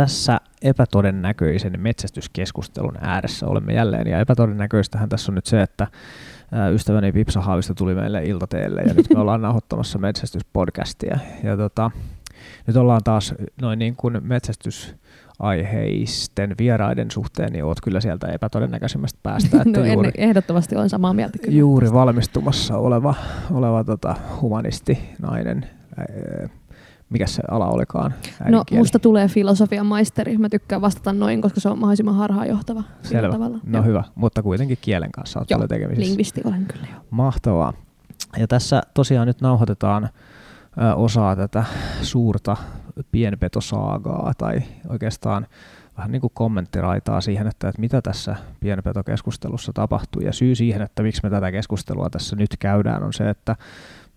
tässä epätodennäköisen metsästyskeskustelun ääressä olemme jälleen. Ja epätodennäköistähän tässä on nyt se, että ystäväni Pipsa Haavista tuli meille iltateelle ja nyt me ollaan nauhoittamassa metsästyspodcastia. Ja tota, nyt ollaan taas noin niin kuin metsästysaiheisten vieraiden suhteen, niin oot kyllä sieltä epätodennäköisimmästä päästä. Että no juuri, ehdottomasti olen samaa mieltä kyllä. Juuri valmistumassa oleva, oleva tota, humanisti, nainen, mikä se ala olikaan? No musta tulee filosofian maisteri. Mä tykkään vastata noin, koska se on mahdollisimman harhaanjohtava. Selvä. Tavalla. No Joo. hyvä, mutta kuitenkin kielen kanssa olet paljon tekemisissä. lingvisti olen kyllä jo. Mahtavaa. Ja tässä tosiaan nyt nauhoitetaan osaa tätä suurta pienpetosaagaa tai oikeastaan vähän niin kuin kommenttiraitaa siihen, että, että mitä tässä pienpetokeskustelussa tapahtuu. Ja syy siihen, että miksi me tätä keskustelua tässä nyt käydään, on se, että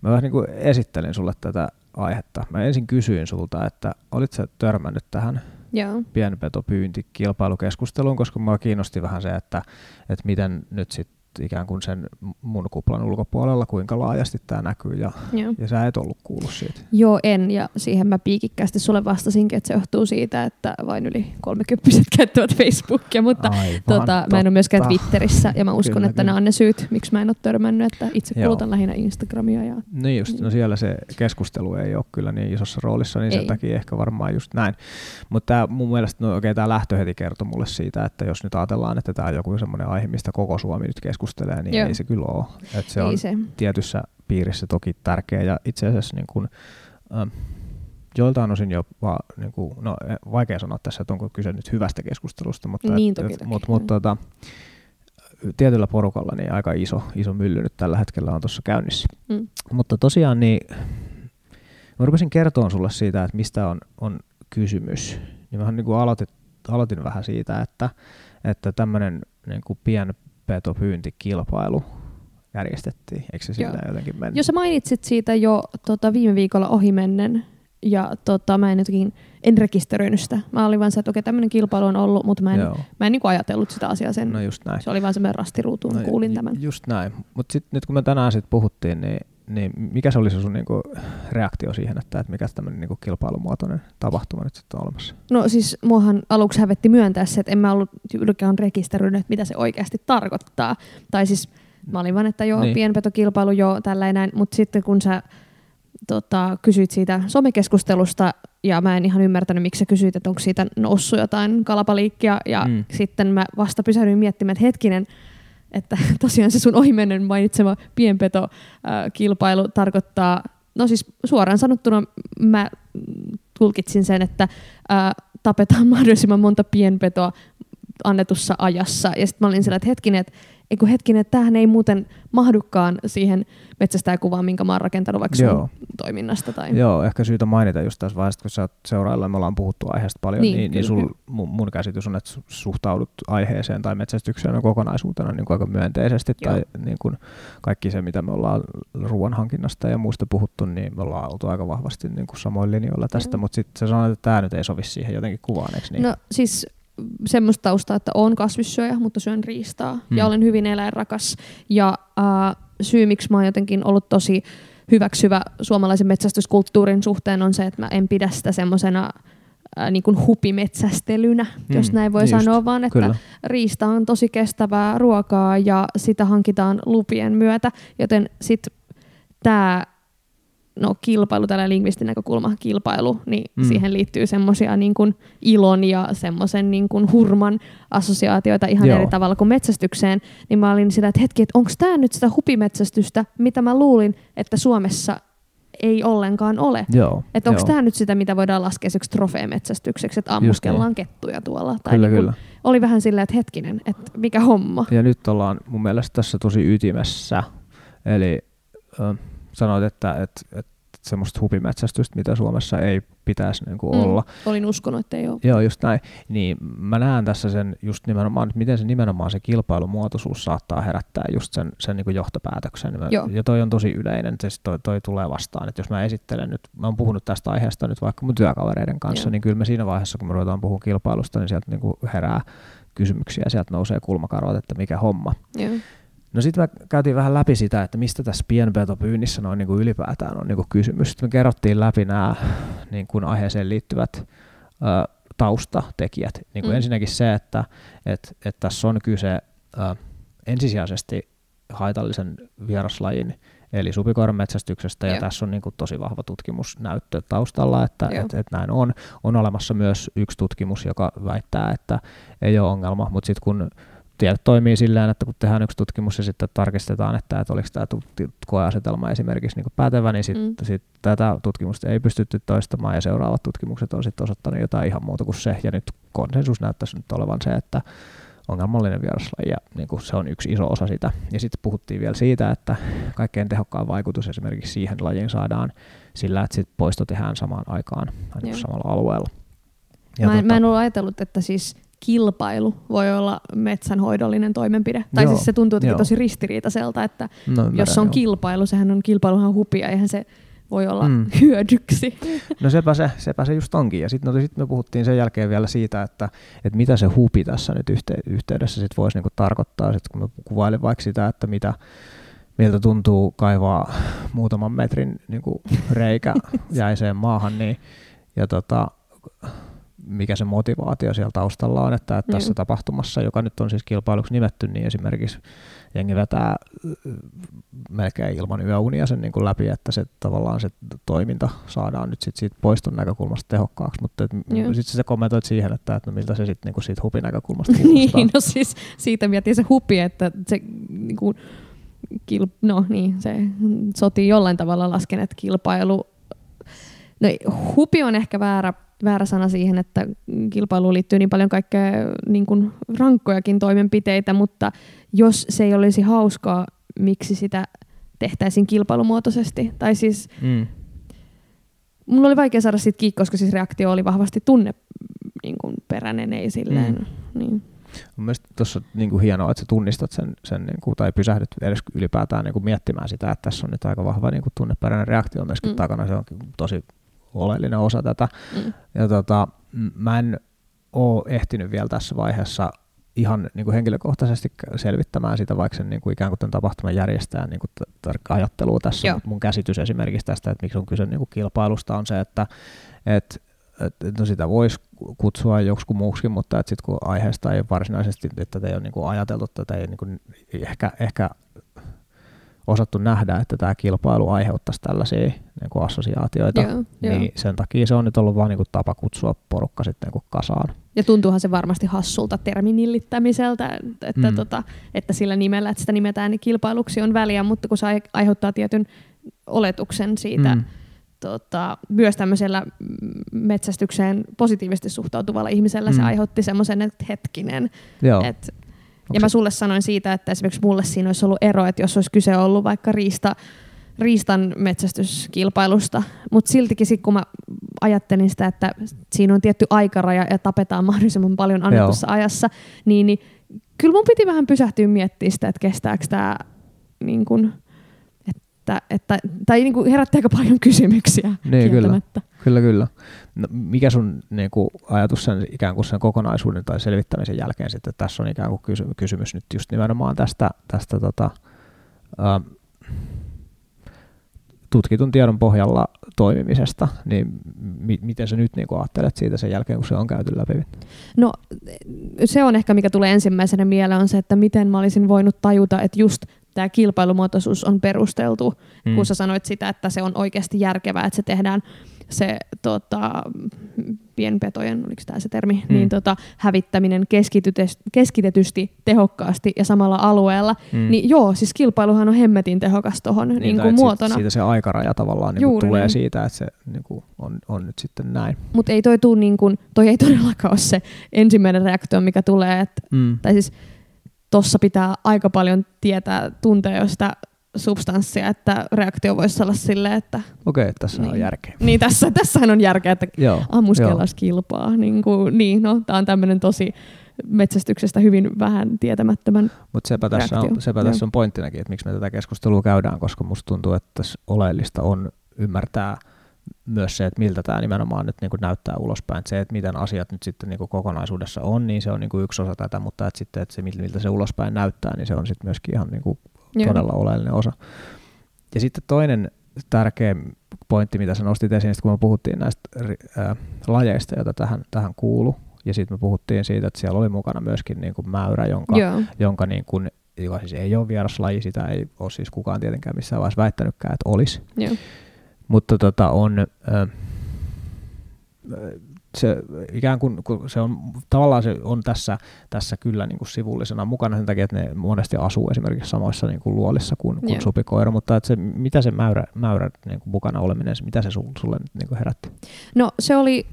mä vähän niin kuin esittelin sulle tätä aihetta. Mä ensin kysyin sulta, että olit sä törmännyt tähän Joo. pienpetopyyntikilpailukeskusteluun, koska mua kiinnosti vähän se, että, että miten nyt sitten ikään kuin sen mun kuplan ulkopuolella, kuinka laajasti tämä näkyy, ja, ja sä et ollut kuullut siitä. Joo, en, ja siihen mä piikikkäästi sulle vastasinkin, että se johtuu siitä, että vain yli kolmekymppiset käyttävät Facebookia, mutta Aivan, tota, mä en ole myöskään Twitterissä, ja mä uskon, kyllä, että kyllä. nämä on ne syyt, miksi mä en ole törmännyt, että itse kulutan Joo. lähinnä Instagramia. Ja, niin just, no siellä se keskustelu ei ole kyllä niin isossa roolissa, niin ei. sen takia ehkä varmaan just näin. Mutta mun mielestä, no, okay, tämä lähtö heti kertoi mulle siitä, että jos nyt ajatellaan, että tämä on joku semmoinen aihe, mistä koko Suomi nyt keskustelee, keskustelee, niin Joo. ei se kyllä ole. Et se ei on se. tietyssä piirissä toki tärkeä ja itse asiassa niin kuin, ähm, joiltain osin jopa, niin kuin, no vaikea sanoa tässä, että onko kyse nyt hyvästä keskustelusta, mutta, niin, toki, toki. mutta, mutta tota, tietyllä porukalla niin aika iso, iso mylly nyt tällä hetkellä on tuossa käynnissä. Mm. Mutta tosiaan niin, mä rupesin kertoa sulle siitä, että mistä on, on kysymys. Niin mä niin kuin aloitin, aloitin vähän siitä, että, että tämmöinen niin kuin pien petopyyntikilpailu järjestettiin. Eikö se sillä jotenkin mennyt? Jos sä mainitsit siitä jo tota, viime viikolla ohimennen, ja tota, mä en jotenkin, en rekisteröinyt sitä. Mä olin vaan se, että okei, tämmöinen kilpailu on ollut, mutta mä en, mä en niin ajatellut sitä asiaa sen. No just näin. Se oli vaan semmoinen rastiruutuun, no, kuulin tämän. Just näin. Mutta sitten nyt kun me tänään sit puhuttiin, niin niin mikä se oli se sun niinku reaktio siihen, että, että mikä tämmöinen niinku kilpailumuotoinen tapahtuma nyt sitten on olemassa? No siis muahan aluksi hävetti myöntää se, että en mä ollut ylkään rekisteröinyt, että mitä se oikeasti tarkoittaa. Tai siis mä olin vaan, että joo, niin. pienpetokilpailu, joo, tällainen, mutta sitten kun sä tota, kysyit siitä somekeskustelusta, ja mä en ihan ymmärtänyt, miksi sä kysyit, että onko siitä noussut jotain kalapaliikkia, ja mm. sitten mä vasta pysähdyin miettimään, että hetkinen, että tosiaan se sun ohimennen mainitsema pienpetokilpailu tarkoittaa, no siis suoraan sanottuna mä tulkitsin sen, että ää, tapetaan mahdollisimman monta pienpetoa annetussa ajassa. Ja sitten mä olin sillä, että hetkinen, että Eiku hetkinen, että tämähän ei muuten mahdukaan siihen metsästäjäkuvaan, minkä mä oon rakentanut vaikka sun toiminnasta. Tai... Joo, ehkä syytä mainita just tässä vaiheessa, kun sä oot seurailla, me ollaan puhuttu aiheesta paljon, niin, niin, niin sul, mun, mun käsitys on, että suhtaudut aiheeseen tai metsästykseen kokonaisuutena niin kuin aika myönteisesti. Joo. Tai niin kuin kaikki se, mitä me ollaan ruoanhankinnasta ja muista puhuttu, niin me ollaan oltu aika vahvasti niin kuin samoin linjoilla tästä, mm. mutta sitten sä sanoit, että tämä nyt ei sovi siihen jotenkin kuvaan, eikö niin? No siis semmoista taustaa, että olen kasvissyöjä, mutta syön riistaa hmm. ja olen hyvin eläinrakas. Ja äh, syy, miksi mä oon jotenkin ollut tosi hyväksyvä suomalaisen metsästyskulttuurin suhteen on se, että mä en pidä sitä semmoisena äh, niin kuin hupimetsästelynä, mm, jos näin voi just, sanoa, vaan että kyllä. riista on tosi kestävää ruokaa ja sitä hankitaan lupien myötä, joten sitten tämä no kilpailu, tällä lingvistin näkökulma, kilpailu, niin mm. siihen liittyy semmoisia niin kuin ilon ja semmoisen niin kuin hurman assosiaatioita ihan Joo. eri tavalla kuin metsästykseen, niin mä olin sillä, että hetki, että onko tämä nyt sitä hupimetsästystä, mitä mä luulin, että Suomessa ei ollenkaan ole. Että onko tämä nyt sitä, mitä voidaan laskea seksi trofeemetsästykseksi, että ammuskellaan niin. kettuja tuolla. Tai kyllä, niin kyllä. Oli vähän silleen, että hetkinen, että mikä homma. Ja nyt ollaan mun mielestä tässä tosi ytimessä. Eli äh, sanoit, että, että, että semmoista hupimetsästystä, mitä Suomessa ei pitäisi niin kuin mm, olla. Olin uskonut, että ei ole. Joo, just näin. Niin mä näen tässä sen just nimenomaan, että miten se nimenomaan se kilpailumuotoisuus saattaa herättää just sen, sen niin kuin johtopäätöksen. Mä, ja toi on tosi yleinen, se toi, toi tulee vastaan. Että jos mä esittelen nyt, mä oon puhunut tästä aiheesta nyt vaikka mun työkavereiden kanssa, Joo. niin kyllä me siinä vaiheessa, kun me ruvetaan puhumaan kilpailusta, niin sieltä niin kuin herää kysymyksiä ja sieltä nousee kulmakarvat, että mikä homma. Joo. No sitten me käytiin vähän läpi sitä, että mistä tässä pienpetopyynnissä noin niin kuin ylipäätään on niin kuin kysymys. Sitten me kerrottiin läpi nämä niin kuin aiheeseen liittyvät ö, taustatekijät. Niin kuin mm. Ensinnäkin se, että et, et tässä on kyse äh, ensisijaisesti haitallisen vieraslajin eli supikoiran metsästyksestä, ja Joo. tässä on niin kuin tosi vahva tutkimusnäyttö taustalla, että et, et näin on. On olemassa myös yksi tutkimus, joka väittää, että ei ole ongelma, mutta sitten kun tiedot toimii silleen, että kun tehdään yksi tutkimus ja sitten tarkistetaan, että, että oliko tämä koeasetelma esimerkiksi niin pätevä, niin sitten mm. sit tätä tutkimusta ei pystytty toistamaan ja seuraavat tutkimukset on sitten osoittanut jotain ihan muuta kuin se. Ja nyt konsensus näyttäisi nyt olevan se, että ongelmallinen vieraslaji ja niin kuin se on yksi iso osa sitä. Ja sitten puhuttiin vielä siitä, että kaikkein tehokkaan vaikutus esimerkiksi siihen lajiin saadaan sillä, että sit poisto tehdään samaan aikaan niin samalla alueella. Ja mä, en, tota, mä en ole ajatellut, että siis kilpailu voi olla metsänhoidollinen toimenpide. Tai joo, siis se tuntuu tosi ristiriitaiselta, että no, jos on joo. kilpailu, sehän on kilpailuhan hupia, eihän se voi olla mm. hyödyksi. No sepä se, sepä se just onkin. Ja sitten no, sit me puhuttiin sen jälkeen vielä siitä, että, että mitä se hupi tässä nyt yhte, yhteydessä sit voisi niinku tarkoittaa. Sit kun mä kuvailen vaikka sitä, että mitä, miltä tuntuu kaivaa muutaman metrin niinku reikä jäiseen maahan, niin, ja tota, mikä se motivaatio siellä taustalla on, että, että tässä tapahtumassa, joka nyt on siis kilpailuksi nimetty, niin esimerkiksi jengi vetää melkein ilman yöunia sen niin kuin läpi, että se tavallaan se toiminta saadaan nyt sit siitä poiston näkökulmasta tehokkaaksi, mutta sitten sä kommentoit siihen, että, että no miltä se sitten niin siitä hupin näkökulmasta kuulostaa. niin, no siis siitä mietin se hupi, että se niin kuin, kil, no niin, se sotii jollain tavalla lasken, että kilpailu No hupi on ehkä väärä väärä sana siihen, että kilpailuun liittyy niin paljon kaikkea niin kuin rankkojakin toimenpiteitä, mutta jos se ei olisi hauskaa, miksi sitä tehtäisiin kilpailumuotoisesti? Tai siis mm. Mulla oli vaikea saada siitä kiinni, koska siis reaktio oli vahvasti tunne niin kuin peräinen, ei silleen. Mm. Niin. Mun mielestä tuossa niin kuin hienoa, että sä tunnistat sen, sen niin kuin, tai pysähdyt edes ylipäätään niin kuin miettimään sitä, että tässä on nyt aika vahva niin kuin tunneperäinen reaktio myöskin mm. takana. Se on tosi oleellinen osa tätä. Mm. Ja tota, mä en ole ehtinyt vielä tässä vaiheessa ihan niin kuin henkilökohtaisesti selvittämään sitä, vaikka sen niin kuin ikään kuin tämän tapahtuman järjestäjän niin kuin ajattelua tässä. Joo. Mun käsitys esimerkiksi tästä, että miksi on kyse niin kuin kilpailusta, on se, että et, et, no sitä voisi kutsua joksikin muuksikin, mutta että sit kun aiheesta ei varsinaisesti, että tätä ei ole niin kuin ajateltu, tätä ei niin kuin ehkä, ehkä osattu nähdä, että tämä kilpailu aiheuttaisi tällaisia niin kuin assosiaatioita, joo, niin joo. sen takia se on nyt ollut vain niin kuin tapa kutsua porukka sitten niin kuin kasaan. Ja tuntuuhan se varmasti hassulta terminillittämiseltä, että, mm. tota, että sillä nimellä, että sitä nimetään, niin kilpailuksi on väliä, mutta kun se aiheuttaa tietyn oletuksen siitä, mm. tota, myös tämmöisellä metsästykseen positiivisesti suhtautuvalla ihmisellä mm. se aiheutti semmoisen, että hetkinen, että ja mä sulle sanoin siitä, että esimerkiksi mulle siinä olisi ollut ero, että jos olisi kyse ollut vaikka riista, riistan metsästyskilpailusta, mutta siltikin sit, kun mä ajattelin sitä, että siinä on tietty aikaraja ja tapetaan mahdollisimman paljon annetussa Joo. ajassa, niin, niin kyllä mun piti vähän pysähtyä miettimään sitä, että kestääkö tämä niin kun, että, että, tai niin kuin herätti aika paljon kysymyksiä niin, kyllä, kyllä, kyllä. No, mikä sun niin kuin, ajatus sen ikään kuin sen kokonaisuuden tai selvittämisen jälkeen sitten, että tässä on ikään kuin kysy- kysymys nyt just nimenomaan tästä, tästä tota, ä, tutkitun tiedon pohjalla toimimisesta, niin mi- miten sä nyt niin kuin ajattelet siitä sen jälkeen, kun se on käyty läpi? No se on ehkä, mikä tulee ensimmäisenä mieleen, on se, että miten mä olisin voinut tajuta, että just tämä kilpailumuotoisuus on perusteltu, mm. kun sä sanoit sitä, että se on oikeasti järkevää, että se tehdään se tota, pienpetojen, oliko tämä se termi, mm. niin tota, hävittäminen keskitetysti, tehokkaasti ja samalla alueella, mm. niin joo, siis kilpailuhan on hemmetin tehokas tuohon niin, niin kuin muotona. Siitä se aikaraja tavallaan niin tulee niin. siitä, että se niin kuin on, on nyt sitten näin. Mutta ei toi tuu niin kuin, toi ei todellakaan ole se ensimmäinen reaktio, mikä tulee, että, mm. tai siis tuossa pitää aika paljon tietää, tuntea jo sitä substanssia, että reaktio voisi olla silleen, että... Okei, okay, tässä niin, on järkeä. Niin, tässä, tässähän on järkeä, että ammuskellaan kilpaa. Niin, kuin, niin no, tämä on tämmöinen tosi metsästyksestä hyvin vähän tietämättömän Mutta sepä, tässä on, sepä tässä on pointtinakin, että miksi me tätä keskustelua käydään, koska musta tuntuu, että tässä oleellista on ymmärtää – myös se, että miltä tämä nimenomaan nyt niin kuin näyttää ulospäin. Että se, että miten asiat nyt sitten niin kuin kokonaisuudessa on, niin se on niin kuin yksi osa tätä, mutta että sitten että se, miltä se ulospäin näyttää, niin se on sitten myöskin ihan niin kuin todella oleellinen osa. Ja sitten toinen tärkeä pointti, mitä sä nostit esiin, kun me puhuttiin näistä ää, lajeista, joita tähän, tähän kuuluu. Ja sitten me puhuttiin siitä, että siellä oli mukana myöskin niin kuin mäyrä, jonka, jonka niin kuin, joka siis ei ole vieraslaji, sitä ei ole siis kukaan tietenkään missään vaiheessa väittänytkään, että olisi. Joo. Mutta tota on, se ikään kuin, kun se on, tavallaan se on tässä, tässä kyllä niin kuin sivullisena mukana sen takia, että ne monesti asuu esimerkiksi samoissa niin kuin luolissa kuin, kuin supikoira, mutta että se, mitä se mäyrä, mäyrä niin kuin mukana oleminen, mitä se sulle nyt niin kuin herätti? No se oli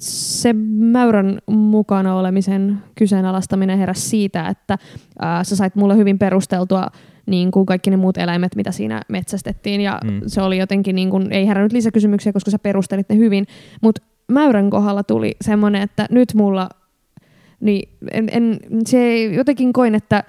se mäyrän mukana olemisen kyseenalaistaminen heräsi siitä, että ää, sä sait mulle hyvin perusteltua niin kuin kaikki ne muut eläimet, mitä siinä metsästettiin. Ja mm. se oli jotenkin, niin kuin, ei herännyt lisäkysymyksiä, koska sä perustelit ne hyvin. Mutta mäyrän kohdalla tuli semmoinen, että nyt mulla, niin en, en, se jotenkin koin, että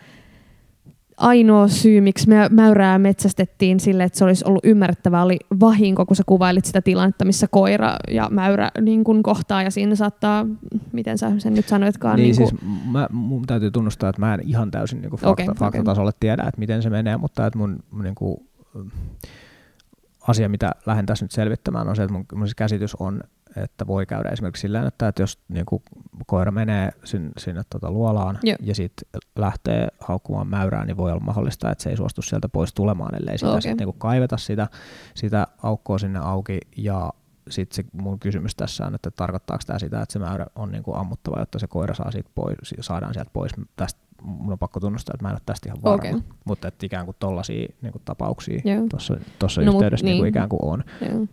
ainoa syy, miksi me mäyrää metsästettiin sille, että se olisi ollut ymmärrettävää, oli vahinko, kun sä kuvailit sitä tilannetta, missä koira ja mäyrä niin kun kohtaa, ja siinä saattaa, miten sä sen nyt sanoitkaan. Niin, niin siis mä, mun täytyy tunnustaa, että mä en ihan täysin niin fakta, okay, faktatasolle okay. tiedä, että miten se menee, mutta että mun, mun niin kuin, asia, mitä lähden tässä nyt selvittämään, on se, että mun, mun käsitys on, että voi käydä esimerkiksi sillä että, että jos niin kuin, koira menee sinne, sinne tota, luolaan Joo. ja sitten lähtee haukkumaan mäyrää, niin voi olla mahdollista, että se ei suostu sieltä pois tulemaan, ellei sitä okay. sit, niin kuin, kaiveta sitä, sitä aukkoa sinne auki ja sitten se mun kysymys tässä on, että tarkoittaako tämä sitä, että se mäyrä on niin kuin ammuttava, jotta se koira saa siitä pois, saadaan sieltä pois. Tästä mun on pakko tunnustaa, että mä en ole tästä ihan varma, okay. mutta että ikään kuin tollaisia niin kuin tapauksia tuossa no, yhteydessä niin. Niin kuin ikään kuin on. Joo.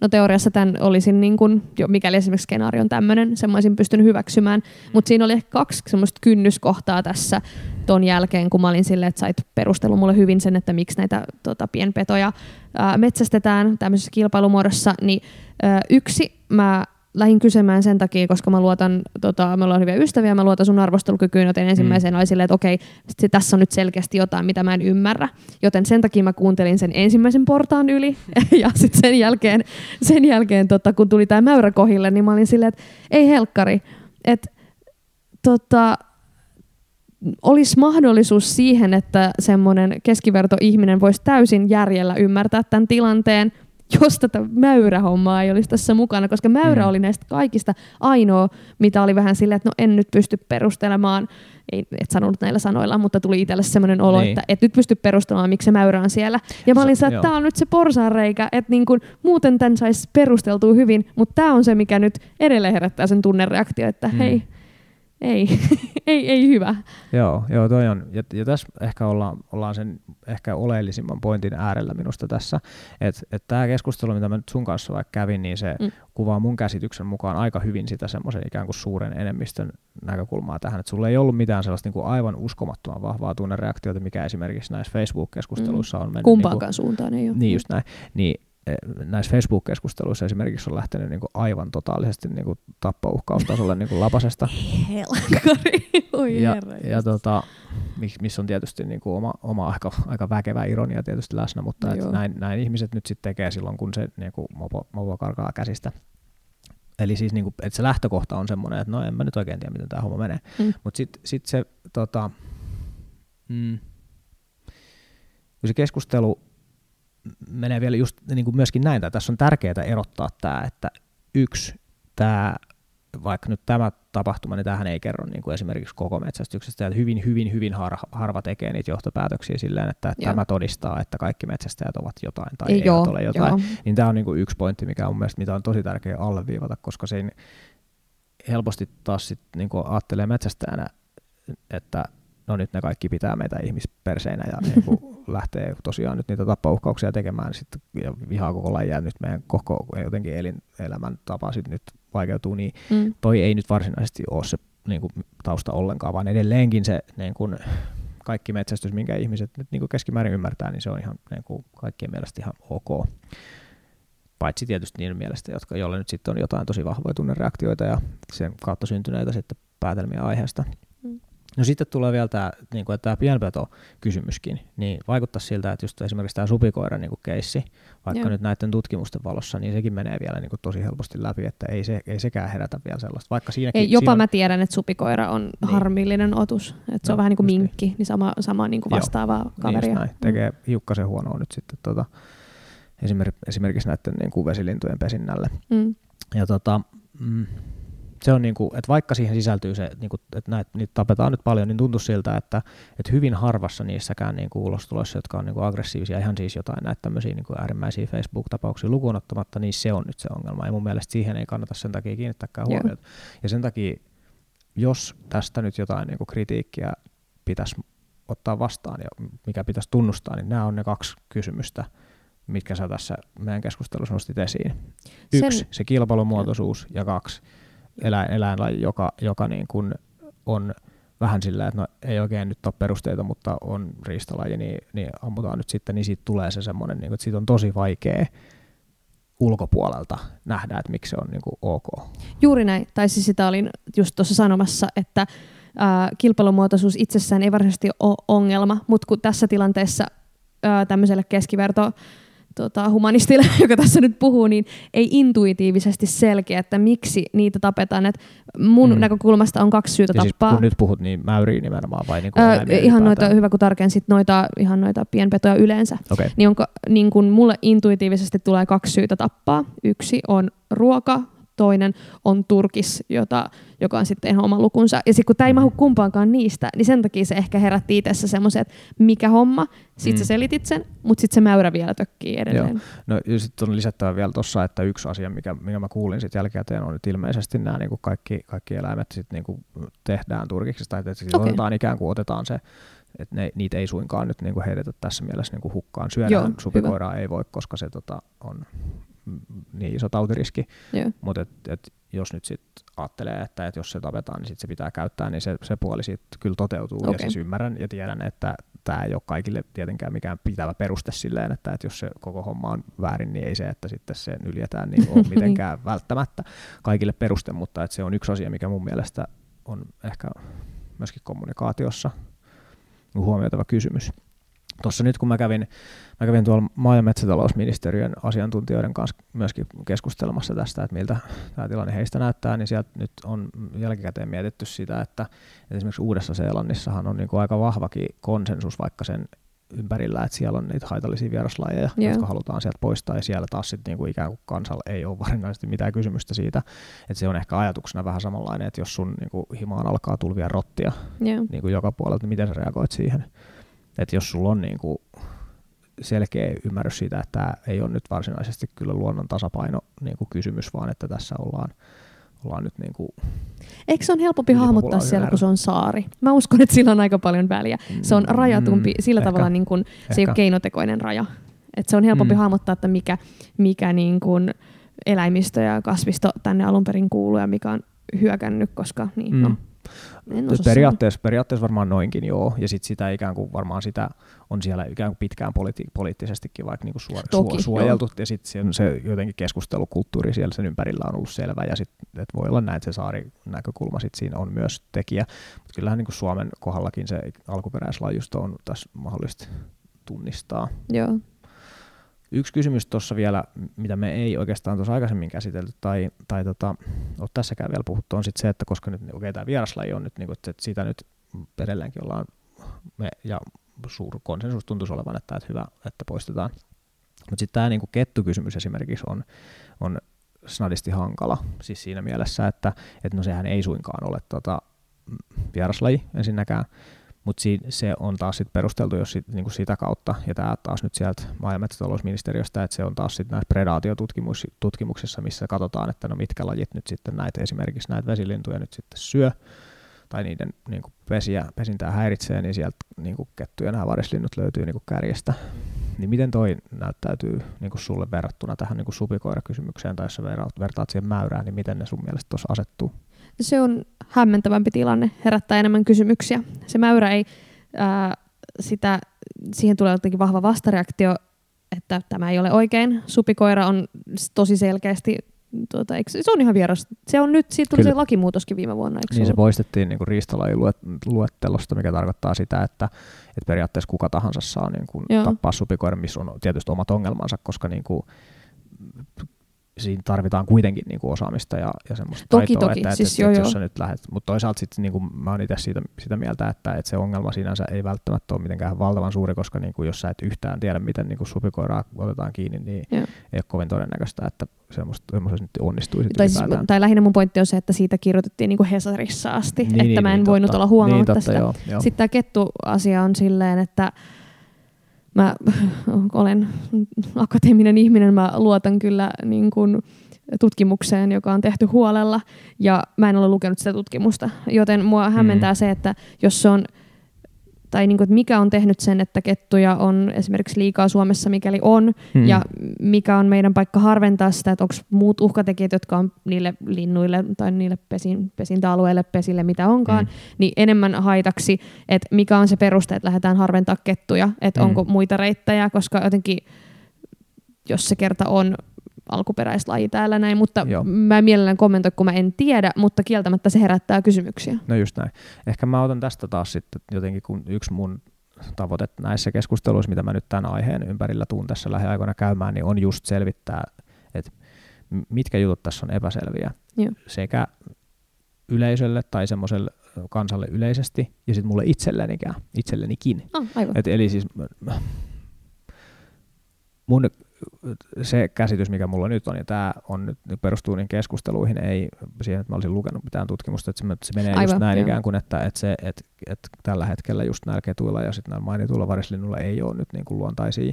No teoriassa tämän olisin, niin kuin, jo, mikäli esimerkiksi skenaario on tämmöinen, sen mä olisin pystynyt hyväksymään. Mutta siinä oli ehkä kaksi semmoista kynnyskohtaa tässä ton jälkeen, kun mä olin silleen, että sait perustelu mulle hyvin sen, että miksi näitä tota, pienpetoja ää, metsästetään tämmöisessä kilpailumuodossa. Niin ää, yksi, mä lähin kysymään sen takia, koska mä luotan, tota, me ollaan hyviä ystäviä, mä luotan sun arvostelukykyyn, joten ensimmäisenä mm. oli silleen, että okei, se, tässä on nyt selkeästi jotain, mitä mä en ymmärrä. Joten sen takia mä kuuntelin sen ensimmäisen portaan yli, ja sitten sen jälkeen, sen jälkeen tota, kun tuli tämä mäyrä kohille, niin mä olin silleen, että ei helkkari, että tota, olisi mahdollisuus siihen, että semmoinen keskiverto ihminen voisi täysin järjellä ymmärtää tämän tilanteen, jos tätä mäyrähommaa ei olisi tässä mukana, koska mäyrä mm. oli näistä kaikista ainoa, mitä oli vähän silleen, että no en nyt pysty perustelemaan, ei et sanonut näillä sanoilla, mutta tuli itselle semmoinen olo, niin. että et nyt pysty perustelemaan, miksi se mäyrä on siellä. Ja mä olin se, että tämä on nyt se porsaanreikä, että niin kun, muuten tämän saisi perusteltua hyvin, mutta tämä on se, mikä nyt edelleen herättää sen tunnereaktio, että mm. hei, ei, ei, ei hyvä. Joo, joo toi on. Ja, ja tässä ehkä ollaan, ollaan sen ehkä oleellisimman pointin äärellä minusta tässä, että et tämä keskustelu, mitä mä nyt sun kanssa vaikka kävin, niin se mm. kuvaa mun käsityksen mukaan aika hyvin sitä semmoisen ikään kuin suuren enemmistön näkökulmaa tähän, että sulla ei ollut mitään sellaista niin kuin aivan uskomattoman vahvaa tunnereaktiota, mikä esimerkiksi näissä Facebook-keskusteluissa mm. on mennyt. Kumpaankaan niin kuin, suuntaan ei ole. Niin just näin. Niin näissä Facebook-keskusteluissa esimerkiksi on lähtenyt niin kuin aivan totaalisesti niin kuin tappouhkaustasolle niin kuin lapasesta. Helkkari, oi ja, ja tota, missä on tietysti niin kuin oma, oma aika, aika väkevä ironia tietysti läsnä, mutta et näin, näin, ihmiset nyt sitten tekee silloin, kun se niin kuin mopo, mopo karkaa käsistä. Eli siis niin kuin, että se lähtökohta on semmoinen, että no en mä nyt oikein tiedä, miten tämä homma menee. Mm. Mutta sitten sit se, tota, mm, kun se keskustelu menee vielä just niin kuin myöskin näin, että tässä on tärkeää erottaa tämä, että yksi, tämä, vaikka nyt tämä tapahtuma, niin tähän ei kerro niin kuin esimerkiksi koko metsästyksestä, että hyvin, hyvin, hyvin har, harva tekee niitä johtopäätöksiä silleen, että, että tämä todistaa, että kaikki metsästäjät ovat jotain tai ei, eivät ole jotain. Joo. Niin tämä on niin kuin yksi pointti, mikä on mielestäni, mitä on tosi tärkeää alleviivata, koska se helposti taas sit, niin kuin ajattelee metsästäjänä, että no nyt ne kaikki pitää meitä ihmisperseinä ja niin kuin lähtee tosiaan nyt niitä tappauhkauksia tekemään sit, ja vihaa koko lajia nyt meidän koko jotenkin elämän tapa sit nyt vaikeutuu, niin mm. toi ei nyt varsinaisesti ole se niin kuin, tausta ollenkaan, vaan edelleenkin se niin kuin, kaikki metsästys, minkä ihmiset nyt niin kuin keskimäärin ymmärtää, niin se on ihan niin kuin, kaikkien mielestä ihan ok. Paitsi tietysti niiden mielestä, jotka, joille nyt sitten on jotain tosi vahvoja tunnereaktioita ja sen kautta syntyneitä sitten päätelmiä aiheesta. No sitten tulee vielä tämä, niin kuin, tämä pienpeto-kysymyskin, niin vaikuttaa siltä, että just esimerkiksi tämä supikoira niin kuin keissi, vaikka Joo. nyt näiden tutkimusten valossa, niin sekin menee vielä niin kuin tosi helposti läpi, että ei, se, ei sekään herätä vielä sellaista. Vaikka siinäkin, ei, jopa siinä... mä tiedän, että supikoira on niin. harmillinen otus, että no, se on no, vähän niin kuin niin. minkki, niin, niin sama, sama niin kuin vastaavaa Joo, kaveria. Niin näin. Tekee hiukkasen huonoa nyt sitten tota, esimerkiksi näiden niin kuin vesilintujen pesinnälle. Mm. Ja tota, mm, se on niin kuin, että vaikka siihen sisältyy se, niin kuin, että näitä, niitä tapetaan nyt paljon, niin tuntuu siltä, että, että hyvin harvassa niissäkään niin kuin ulostuloissa, jotka on niin kuin aggressiivisia, ihan siis jotain näitä tämmöisiä niin kuin äärimmäisiä Facebook-tapauksia lukuun ottamatta, niin se on nyt se ongelma. Ja mun mielestä siihen ei kannata sen takia kiinnittääkään huomiota. Ja sen takia, jos tästä nyt jotain niin kuin kritiikkiä pitäisi ottaa vastaan ja mikä pitäisi tunnustaa, niin nämä on ne kaksi kysymystä, mitkä sä tässä meidän keskustelussa nostit esiin. Yksi, Sen... se kilpailumuotoisuus ja kaksi, eläin, eläinlaji, joka, joka niin kuin on vähän sillä, että no ei oikein nyt ole perusteita, mutta on riistalaji, niin, niin ammutaan nyt sitten, niin siitä tulee se semmoinen, niin kuin, että siitä on tosi vaikea ulkopuolelta nähdä, että miksi se on niin kuin ok. Juuri näin, tai siis sitä olin just tuossa sanomassa, että ää, kilpailumuotoisuus itsessään ei varsinaisesti ole ongelma, mutta kun tässä tilanteessa ää, tämmöiselle keskiverto tota, humanistille, joka tässä nyt puhuu, niin ei intuitiivisesti selkeä, että miksi niitä tapetaan. Et mun mm. näkökulmasta on kaksi syytä ja tappaa. Siis, kun nyt puhut, niin mäyriin nimenomaan vai niin öö, Ihan noita, hyvä kun tarkensit noita, ihan noita pienpetoja yleensä. Okay. Niin, onko, niin kun mulle intuitiivisesti tulee kaksi syytä tappaa. Yksi on ruoka, toinen on turkis, jota, joka on sitten ihan oma lukunsa. Ja sitten kun tämä ei mahu kumpaankaan niistä, niin sen takia se ehkä herätti itsessä semmoisen, että mikä homma, sitten mm. sä selitit sen, mutta sitten se mäyrä vielä tökkii edelleen. Joo. No ja sitten on lisättävä vielä tuossa, että yksi asia, mikä, mikä mä kuulin sitten jälkikäteen, on nyt ilmeisesti nämä niin kuin kaikki, kaikki eläimet sit niin kuin tehdään turkiksesta, että sitten okay. otetaan ikään kuin otetaan se että ne, niitä ei suinkaan nyt niinku heitetä tässä mielessä niinku hukkaan. Syödään supikoiraa ei voi, koska se tota, on niin iso tautiriski. Mutta et, et jos nyt sit ajattelee, että et jos se tapetaan, niin sit se pitää käyttää, niin se, se puoli siitä kyllä toteutuu. Okay. Ja siis ymmärrän ja tiedän, että tämä ei ole kaikille tietenkään mikään pitävä peruste silleen, että, että jos se koko homma on väärin, niin ei se, että sitten se nyljetään, niin ole mitenkään välttämättä kaikille peruste, mutta että se on yksi asia, mikä mun mielestä on ehkä myöskin kommunikaatiossa huomioitava kysymys. Tuossa nyt kun mä kävin, mä kävin tuolla maa- ja metsätalousministeriön asiantuntijoiden kanssa myöskin keskustelemassa tästä, että miltä tämä tilanne heistä näyttää, niin sieltä nyt on jälkikäteen mietitty sitä, että, että esimerkiksi Uudessa Seelannissahan on niin kuin aika vahvakin konsensus vaikka sen ympärillä, että siellä on niitä haitallisia vieraslajeja, yeah. jotka halutaan sieltä poistaa, ja siellä taas sitten niinku ikään kuin kansalla ei ole varsinaisesti mitään kysymystä siitä, että se on ehkä ajatuksena vähän samanlainen, että jos sun niinku himaan alkaa tulvia rottia yeah. niinku joka puolelta, niin miten sä reagoit siihen? Että jos sulla on niin kuin selkeä ymmärrys siitä, että tämä ei ole nyt varsinaisesti kyllä luonnon tasapaino niin kuin kysymys, vaan että tässä ollaan, ollaan nyt niin kuin Eikö se on helpompi hahmottaa siellä, kun se on saari? Mä uskon, että sillä on aika paljon väliä. Se on mm, rajatumpi, mm, sillä ehkä, tavalla niin kuin, se ei ole keinotekoinen raja. Et se on helpompi mm. hahmottaa, että mikä, mikä niin kuin eläimistö ja kasvisto tänne alun perin kuuluu ja mikä on hyökännyt, koska niin, mm. no, periaatteessa, periaatteessa varmaan noinkin joo, ja sit sitä ikään kuin varmaan sitä on siellä ikään kuin pitkään politi- poliittisestikin vaikka niin kuin suor- Toki, suojeltu, joo. ja sitten se jotenkin keskustelukulttuuri siellä sen ympärillä on ollut selvä, ja sitten voi olla näin, että se saari näkökulma sit siinä on myös tekijä, mutta kyllähän niin kuin Suomen kohdallakin se alkuperäislajusto on tässä mahdollista tunnistaa. Joo. Yksi kysymys tuossa vielä, mitä me ei oikeastaan tuossa aikaisemmin käsitelty tai, tai tota, ole tässäkään vielä puhuttu, on sit se, että koska nyt okay, tämä vieraslaji on nyt, niin kuin, että siitä nyt edelleenkin ollaan, me, ja suur konsensus tuntuisi olevan, että, että hyvä, että poistetaan. Mutta sitten tämä niin kettukysymys esimerkiksi on, on snadisti hankala, siis siinä mielessä, että, että no sehän ei suinkaan ole tota, vieraslaji ensinnäkään, mutta se on taas sit perusteltu jos sit, niinku sitä kautta, ja tämä taas nyt sieltä maa- ja metsätalousministeriöstä, että se on taas sitten näissä predaatiotutkimuksissa, missä katsotaan, että no mitkä lajit nyt sitten näitä esimerkiksi näitä vesilintuja nyt sitten syö, tai niiden niin kuin pesiä, pesintää häiritsee, niin sieltä niin kuin kettu ja nämä varislinnut löytyy niin kuin kärjestä. Niin miten toi näyttäytyy niin kuin sulle verrattuna tähän niin kuin supikoirakysymykseen, tai jos vertaat siihen mäyrään, niin miten ne sun mielestä tuossa asettuu? Se on hämmentävämpi tilanne, herättää enemmän kysymyksiä. Se mäyrä ei, ää, sitä, siihen tulee jotenkin vahva vastareaktio, että tämä ei ole oikein. Supikoira on tosi selkeästi Tuota, eikö, se on ihan vieras. Se on nyt, siitä tuli Kyllä. se lakimuutoskin viime vuonna. Eikö niin se poistettiin niin riistalajiluettelosta, mikä tarkoittaa sitä, että, että periaatteessa kuka tahansa saa niin kuin tappaa supikoira, missä on tietysti omat ongelmansa, koska niin kuin, siinä tarvitaan kuitenkin niin kuin osaamista ja, ja semmoista toki, taitoa, toki. että, siis että, joo, että joo. jos sä nyt lähdet, mutta toisaalta sitten niin kuin mä oon itse siitä, sitä mieltä, että, että se ongelma sinänsä ei välttämättä ole mitenkään valtavan suuri, koska niin kuin jos sä et yhtään tiedä, miten niin kuin supikoiraa otetaan kiinni, niin Joo. ei ole kovin todennäköistä, että semmoista, nyt onnistuisi Tai, siis, tai lähinnä mun pointti on se, että siitä kirjoitettiin niin kuin Hesarissa asti, Niin, että niin, mä en niin, voinut totta. olla huomaamatta niin, totta, sitä. Joo, joo. Sitten tämä kettu-asia on silleen, että mä olen akateeminen ihminen, mä luotan kyllä niin kuin tutkimukseen, joka on tehty huolella, ja mä en ole lukenut sitä tutkimusta, joten mua hämmentää Mm. se, että jos se on tai niin kuin, että mikä on tehnyt sen, että kettuja on esimerkiksi liikaa Suomessa, mikäli on, Hmm. ja mikä on meidän paikka harventaa sitä, että onko muut uhkatekijät, jotka on niille linnuille tai niille pesin, pesintäalueille, pesille, mitä onkaan, Mm. niin enemmän haitaksi, että mikä on se peruste, että lähdetään harventaa kettuja, että Mm. onko muita reittejä, koska jotenkin, jos se kerta on alkuperäislaji täällä näin, mutta Joo. mä en mielellään kommentoi, kun mä en tiedä, mutta kieltämättä se herättää kysymyksiä. No just näin. Ehkä mä otan tästä taas sitten jotenkin, kun yksi mun tavoite näissä keskusteluissa, mitä mä nyt tämän aiheen ympärillä tuun tässä lähiaikoina käymään, niin on just selvittää, että mitkä jutut tässä on epäselviä Joo. sekä yleisölle tai semmoiselle kansalle yleisesti ja sitten mulle itsellenikin. itsellenikin. Ah, aivan. Et eli siis mun se käsitys, mikä mulla nyt on, ja tämä on nyt nyt perustuu niin keskusteluihin, ei siihen, että mä olisin lukenut mitään tutkimusta, että se, se menee Aivan, just näin joo. ikään kuin, että, että, se, että, että tällä hetkellä just näillä ketuilla ja sitten näillä mainituilla varislinnuilla ei ole nyt niin kuin luontaisia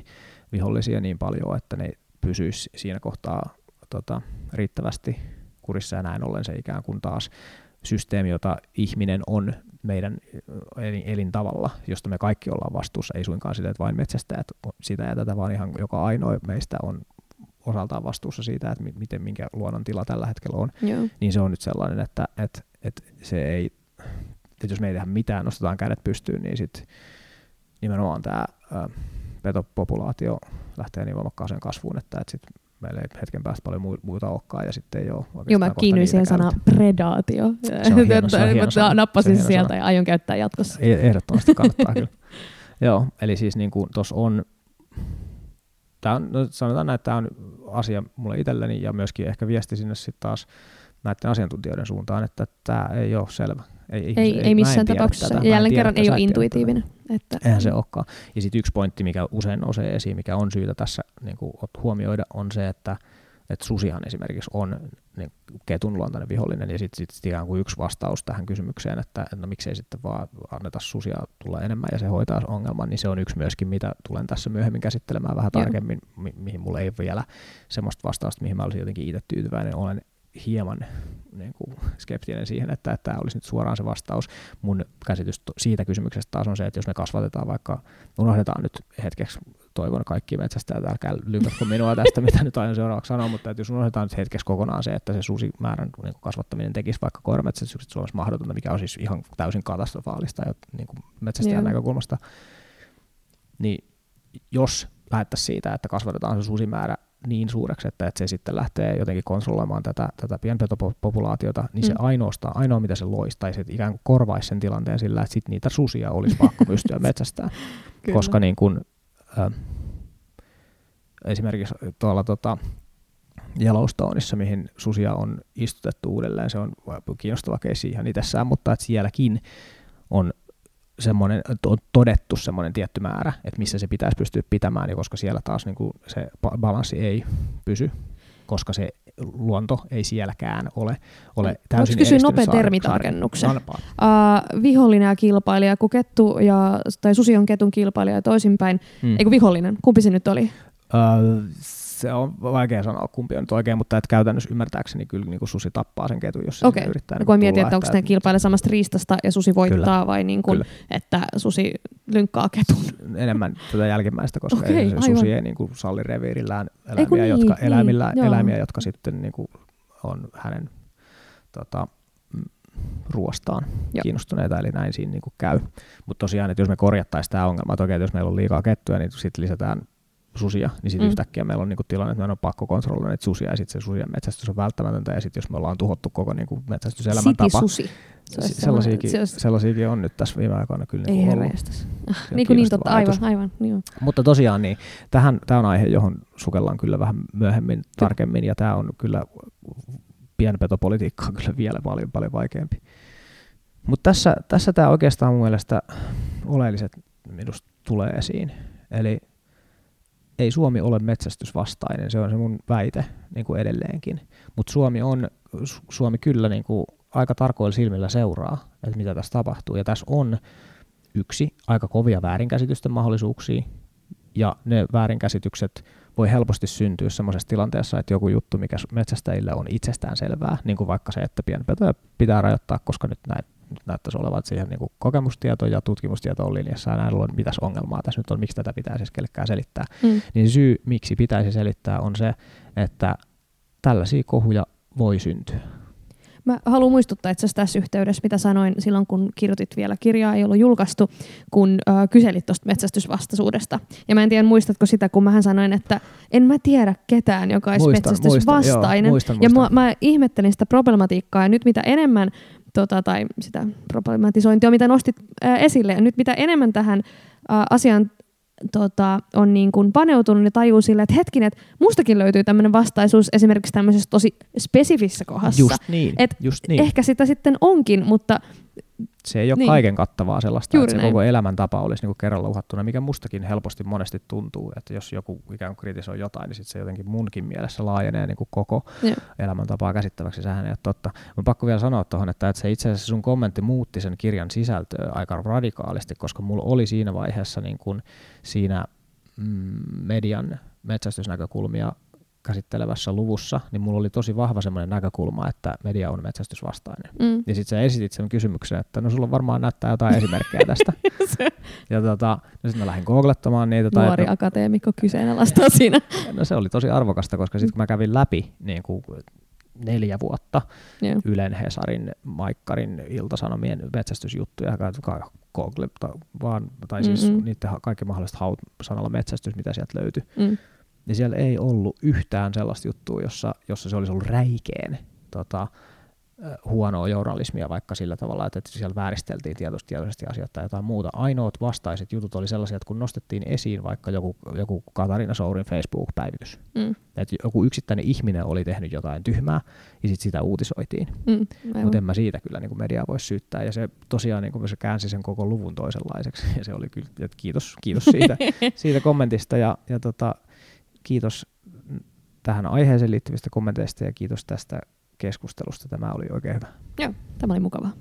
vihollisia niin paljon, että ne pysyisi siinä kohtaa tota, riittävästi kurissa ja näin ollen se ikään kuin taas systeemi, jota ihminen on meidän elin, elintavalla, josta me kaikki ollaan vastuussa, ei suinkaan sille, että vain metsästäjät sitä ja tätä, vaan ihan joka ainoa meistä on osaltaan vastuussa siitä, että mi- miten, minkä luonnon tila tällä hetkellä on, Joo. niin se on nyt sellainen, että, että, että se ei, että jos me ei tehdä mitään, nostetaan kädet pystyyn, niin sitten nimenomaan tämä petopopulaatio lähtee niin voimakkaaseen kasvuun, että, että sitten meillä ei hetken päästä paljon muu- muuta olekaan ja sitten ei ole Joo, mä kiinnyin siihen sanaan predaatio. Se on hieno- se on hieno sana. nappasin Se on sieltä sana. ja aion käyttää jatkossa. E- Ehdottomasti kannattaa kyllä. Joo, eli siis niin kuin tuossa on, tää on, no sanotaan näin, että tämä on asia mulle itselleni ja myöskin ehkä viesti sinne sitten taas näiden asiantuntijoiden suuntaan, että tämä ei ole selvä. Ei, Ei, ei en missään tapauksessa. tätä. Ja jälleen tiedä, kerran ei ole et tätä. intuitiivinen. Että, Eihän se olekaan. Ja sitten yksi pointti, mikä usein nousee esiin, mikä on syytä tässä niin kuin huomioida, on se, että, että susihan esimerkiksi on niin ketun luontainen vihollinen, ja sitten sit, ikään kuin yksi vastaus tähän kysymykseen, että, että no miksei sitten vaan anneta susia tulla enemmän ja se hoitaa ongelman, niin se on yksi myöskin, mitä tulen tässä myöhemmin käsittelemään vähän tarkemmin, mi- mihin mulla ei ole vielä semmoista vastausta, mihin mä olisin jotenkin itse tyytyväinen. Olen hieman niin kuin skeptinen siihen, että, että tämä olisi nyt suoraan se vastaus. Mun käsitys siitä kysymyksestä taas on se, että jos me kasvatetaan vaikka, unohdetaan nyt hetkeksi, toivon kaikki metsästäjät, älkää lykätkö minua tästä, mitä nyt aion seuraavaksi sanoa, mutta että jos unohdetaan nyt hetkeksi kokonaan se, että se susimäärän niin kuin kasvattaminen tekisi vaikka koirametsästykset Suomessa mahdotonta, mikä on siis ihan täysin katastrofaalista niin kuin metsästäjän Joo. näkökulmasta, niin jos lähdettäisiin siitä, että kasvatetaan se susimäärä niin suureksi, että, että se sitten lähtee jotenkin kontrolloimaan tätä, tätä pienpetopopulaatiota, niin mm. se ainoastaan, ainoa mitä se loisi, tai se ikään kuin korvaisi sen tilanteen sillä, että sit niitä susia olisi pakko pystyä metsästämään. Koska niin kun, äh, esimerkiksi tuolla tota, Yellowstoneissa, mihin susia on istutettu uudelleen, se on kiinnostava keissi ihan itsessään, mutta että sielläkin on semmoinen, on todettu semmoinen tietty määrä, että missä se pitäisi pystyä pitämään, ja koska siellä taas niin kuin se ba- balanssi ei pysy, koska se luonto ei sielläkään ole, ole täysin kysyä nopean termitarkennuksen? Uh, vihollinen ja kilpailija, kun kettu ja, tai susi on ketun kilpailija ja toisinpäin. Mm. Eikö vihollinen? Kumpi se nyt oli? Öö, se on vaikea sanoa, kumpi on nyt oikein, mutta että käytännössä ymmärtääkseni kyllä niin kuin susi tappaa sen ketun, jos se Okei. sinne yrittää. Niin kun mietin, että onko ne kilpailee samasta riistasta ja susi voittaa vai niin kuin, Kyllä. että susi lynkkaa ketun. enemmän tätä jälkimmäistä, koska Okei, ei, se aivan. susi ei niin kuin salli reviirillään eläimiä, niin, jotka, niin, eläimillä, joo. eläimiä, jotka sitten niin kuin on hänen tota, mm, ruostaan Joo. kiinnostuneita, eli näin siinä niin kuin käy. Mutta tosiaan, että jos me korjattaisiin tämä ongelma, että okei, että jos meillä on liikaa kettuja, niin sitten lisätään susia, niin sitten mm. yhtäkkiä meillä on niinku tilanne, että meidän on pakko kontrolloida niitä susia, ja sitten se susien metsästys on välttämätöntä, ja sitten jos me ollaan tuhottu koko niinku metsästyselämäntapa, susi. sellaisiakin, olisi... sellaisiakin on nyt tässä viime aikoina kyllä niinku Ei ollut. Niin kuin niin totta, aivan, aivan. Niin Mutta tosiaan, niin, tähän, tämä on aihe, johon sukellaan kyllä vähän myöhemmin tarkemmin, ja tämä on kyllä pienpetopolitiikka on kyllä vielä paljon, paljon vaikeampi. Mutta tässä, tässä tämä oikeastaan mun mielestä oleelliset minusta tulee esiin. Eli ei Suomi ole metsästysvastainen, se on se mun väite niin kuin edelleenkin. Mutta Suomi on, Suomi kyllä niin kuin aika tarkoilla silmillä seuraa, että mitä tässä tapahtuu. Ja tässä on yksi aika kovia väärinkäsitysten mahdollisuuksia, ja ne väärinkäsitykset voi helposti syntyä sellaisessa tilanteessa, että joku juttu, mikä metsästäjille on itsestään selvää, niin kuin vaikka se, että pienpetoja pitää rajoittaa, koska nyt näin näyttäisi olevan, että siihen niin kuin kokemustieto ja tutkimustieto on linjassa ja näin on, mitäs ongelmaa tässä nyt on, miksi tätä pitää siis kellekään selittää. Mm. Niin syy, miksi pitäisi selittää, on se, että tällaisia kohuja voi syntyä. Mä haluan muistuttaa itse asiassa tässä yhteydessä, mitä sanoin silloin, kun kirjoitit vielä kirjaa, ei ollut julkaistu, kun äh, kyselit tuosta metsästysvastaisuudesta. Ja mä en tiedä, muistatko sitä, kun mä sanoin, että en mä tiedä ketään, joka olisi muistan, metsästysvastainen. Muistan, joo, muistan, muistan. Ja mä, mä ihmettelin sitä problematiikkaa, ja nyt mitä enemmän tota, tai sitä problematisointia, mitä nostit ää, esille. Ja nyt mitä enemmän tähän ää, asiaan tota, on niin kuin paneutunut, niin tajuu sille, että hetkinen, että mustakin löytyy tämmöinen vastaisuus esimerkiksi tämmöisessä tosi spesifissä kohdassa. Just niin, Et just niin. Ehkä sitä sitten onkin, mutta se ei ole niin. kaiken kattavaa sellaista, Juuri että se näin. koko elämäntapa olisi niin kuin kerralla uhattuna, mikä mustakin helposti monesti tuntuu, että jos joku ikään kuin kritisoi jotain, niin sit se jotenkin munkin mielessä laajenee niin kuin koko ja. elämäntapaa käsittäväksi. Sehän ei ole totta. Mä pakko vielä sanoa tuohon, että, että se itse asiassa sun kommentti muutti sen kirjan sisältöä aika radikaalisti, koska mulla oli siinä vaiheessa niin kuin siinä mm, median metsästysnäkökulmia käsittelevässä luvussa, niin mulla oli tosi vahva semmoinen näkökulma, että media on metsästysvastainen. Mm. Ja sitten sä esitit sen kysymyksen, että no sulla varmaan näyttää jotain esimerkkejä tästä. ja tota, no sitten mä lähdin googlettamaan niitä. Tai, Nuori no, akateemikko kyseenalaistaa siinä. no se oli tosi arvokasta, koska sitten kun mä kävin läpi niin kuin neljä vuotta yeah. Ylen, Hesarin, Maikkarin, Iltasanomien metsästysjuttuja, Google, vaan, tai siis Mm-mm. niiden kaikki mahdolliset haut sanalla metsästys, mitä sieltä löytyi. Mm niin siellä ei ollut yhtään sellaista juttua, jossa, jossa se olisi ollut räikeen tota, huonoa journalismia vaikka sillä tavalla, että siellä vääristeltiin tietoisesti, tietoisesti asioita tai jotain muuta. Ainoat vastaiset jutut oli sellaisia, että kun nostettiin esiin vaikka joku, joku Katarina Sourin Facebook-päivitys, mm. että joku yksittäinen ihminen oli tehnyt jotain tyhmää ja sitten sitä uutisoitiin. Mm, Mutta en mä siitä kyllä niin mediaa voi syyttää ja se tosiaan niin se käänsi sen koko luvun toisenlaiseksi ja se oli kyllä, että kiitos, kiitos siitä, siitä kommentista ja, ja tota, kiitos tähän aiheeseen liittyvistä kommenteista ja kiitos tästä keskustelusta. Tämä oli oikein hyvä. Joo, tämä oli mukavaa.